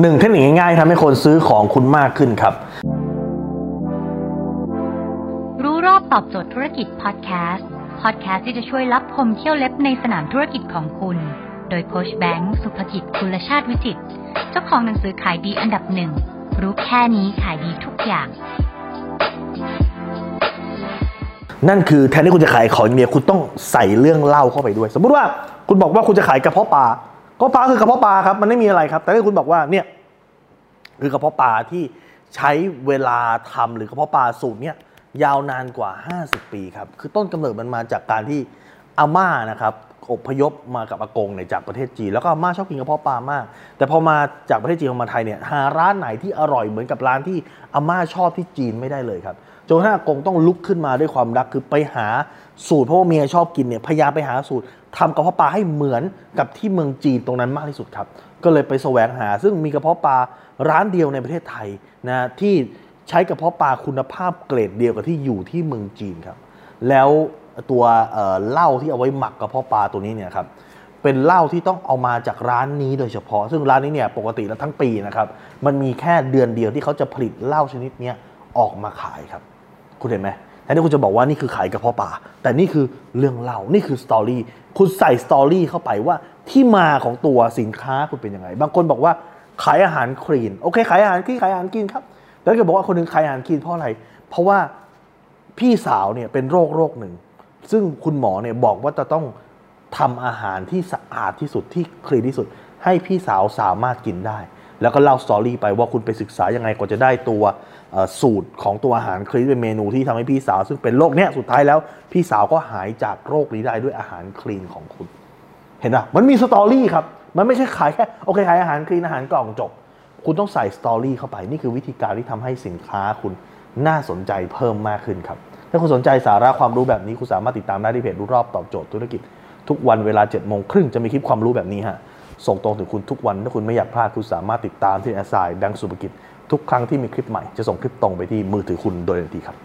หนึ่งเทคนิคง่ายๆทำให้คนซื้อของคุณมากขึ้นครับ รู้รอบตอบโจทย์ธุรกิจพอดแคสต์พอดแคสต์ที่จะช่วยรับพมเที่ยวเล็บในสนามธุรกิจของคุณ โดยโคชแบงค์สุภกิจคุลชาติวิจิตรเจ้าของหนังสือขายดีอันดับหนึ่งรู้แค่นี้ขายดีทุกอย่าง นั่นคือแทนที่คุณจะขายของอย่างเดียวคุณต้องใส่เรื่องเล่าเข้าไปด้วย สมมุติว่าคุณบอกว่าคุณจะขายกระเพาะปลา ก็ปลาคือกระเพาะปลาครับมันไม่มีอะไรครับ แต่ถ้าคุณบอกว่าเนี่ยคือกระเพาะปลาที่ใช้เวลาทำหรือกระเพาะปลาสูตรเนี่ยยาวนานกว่า 50 ปีครับ คือต้นกำเนิดมันมาจากการที่ อาม่านะครับอพยพมากับอากงเนี่ยจากประเทศจีนแล้วก็อาม่าชอบกินกระเพาะปลามาก แต่พอมาจากประเทศจีนมาไทยเนี่ยหาร้านไหนที่อร่อยเหมือนกับร้านที่อาม่าชอบที่จีนไม่ได้เลยครับจนอากงต้องลุกขึ้นมาด้วยความรักคือไปหาสูตรเพราะว่าเมียชอบกินเนี่ยพยายามไปหาสูตรทำกระเพาะปลาให้เหมือนกับที่เมืองจีนตรงนั้นมากที่สุดครับ ก็เลยไปแสวงหา ซึ่งมีกระเพาะปลาร้านเดียวในประเทศไทยนะที่ใช้กระเพาะปลาคุณภาพเกรดเดียวกับที่อยู่ที่เมืองจีนครับ แล้ว ตัวเอ่อเหล้าที่เอาไว้หมักกระเพาะปลาตัวนี้เนี่ยครับเป็นเหล้าที่ต้องเอามาจากร้านนี้โดยเฉพาะ ซึ่งร้านนี้เนี่ยปกติแล้วทั้งปีนะครับมันมีแค่เดือนเดียวที่เขาจะผลิตเหล้าชนิดเนี้ยออกมาขายครับ คุณเห็นไหมแทนที่คุณจะบอกว่านี่คือขายกระเพาะปลาแต่นี่คือเรื่องเล่านี่คือสตอรี่คุณใส่สตอรี่เข้าไปว่าที่มาของตัวสินค้าคุณเป็นยังไง บางคนบอกว่าขายอาหารคลีนโอเคขายอาหารคลีนขายอาหารกินครับแล้วก็บอกว่าคนหนึงขายอาหารคลีนเพราะอะไร เพราะว่าพี่สาวเนี่ยเป็นโรคโรคหนึ่ง ซึ่งคุณหมอเนี่ยบอกว่าจะต้องทำอาหารที่สะอาดที่สุดที่คลีนที่สุด ให้พี่สาวสามารถกินได้ แล้วก็เล่า story ไปว่าคุณไปศึกษายังไงกว่าจะได้ตัวสูตรของตัวอาหาร clean เป็นเมนูที่ทำให้พี่สาว ซึ่งเป็นโรคเนี้ยสุดท้ายแล้ว พี่สาวก็หายจากโรคนี้ได้ด้วยอาหาร clean ของคุณ เห็นป่ะมันมี story ครับ มันไม่ใช่ขายแค่โอเคขายอาหาร clean อาหารกล่องจบคุณต้องใส่ story เข้าไป นี่คือวิธีการที่ทำให้สินค้าคุณน่าสนใจเพิ่มมากขึ้นครับถ้าคุณสนใจสาระความรู้แบบนี้ คุณสามารถติดตามได้ที่เพจรู้รอบตอบโจทย์ธุรกิจ ทุกวันเวลา7จ็ดโมงครึ่งจะมีคลิปความรู้แบบนี้ฮะส่งตรงถึงคุณทุกวันถ้าคุณไม่อยากพลาดคุณสามารถติดตามที่แอสไซด์ดังสุภกิจทุกครั้งที่มีคลิปใหม่จะส่งคลิปตรงไปที่มือถือคุณโดยทันทีครับ